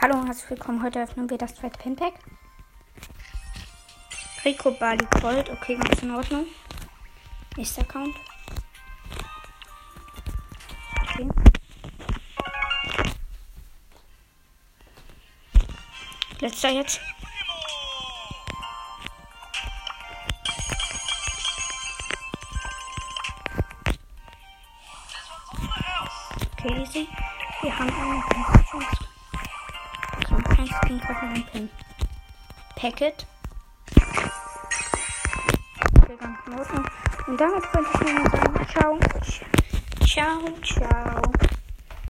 Hallo und herzlich willkommen. Heute öffnen wir das zweite Pinpack. Rico Bali Gold. Okay, ganz in Ordnung. Nächster Account. Okay. Letzter jetzt. Okay, easy. Wir haben einen. So, kein Pin, kaufen einen Pin. Packet. Okay, ganz in Ordnung. Und damit wollte ich nur sagen, ciao. Ciao, ciao.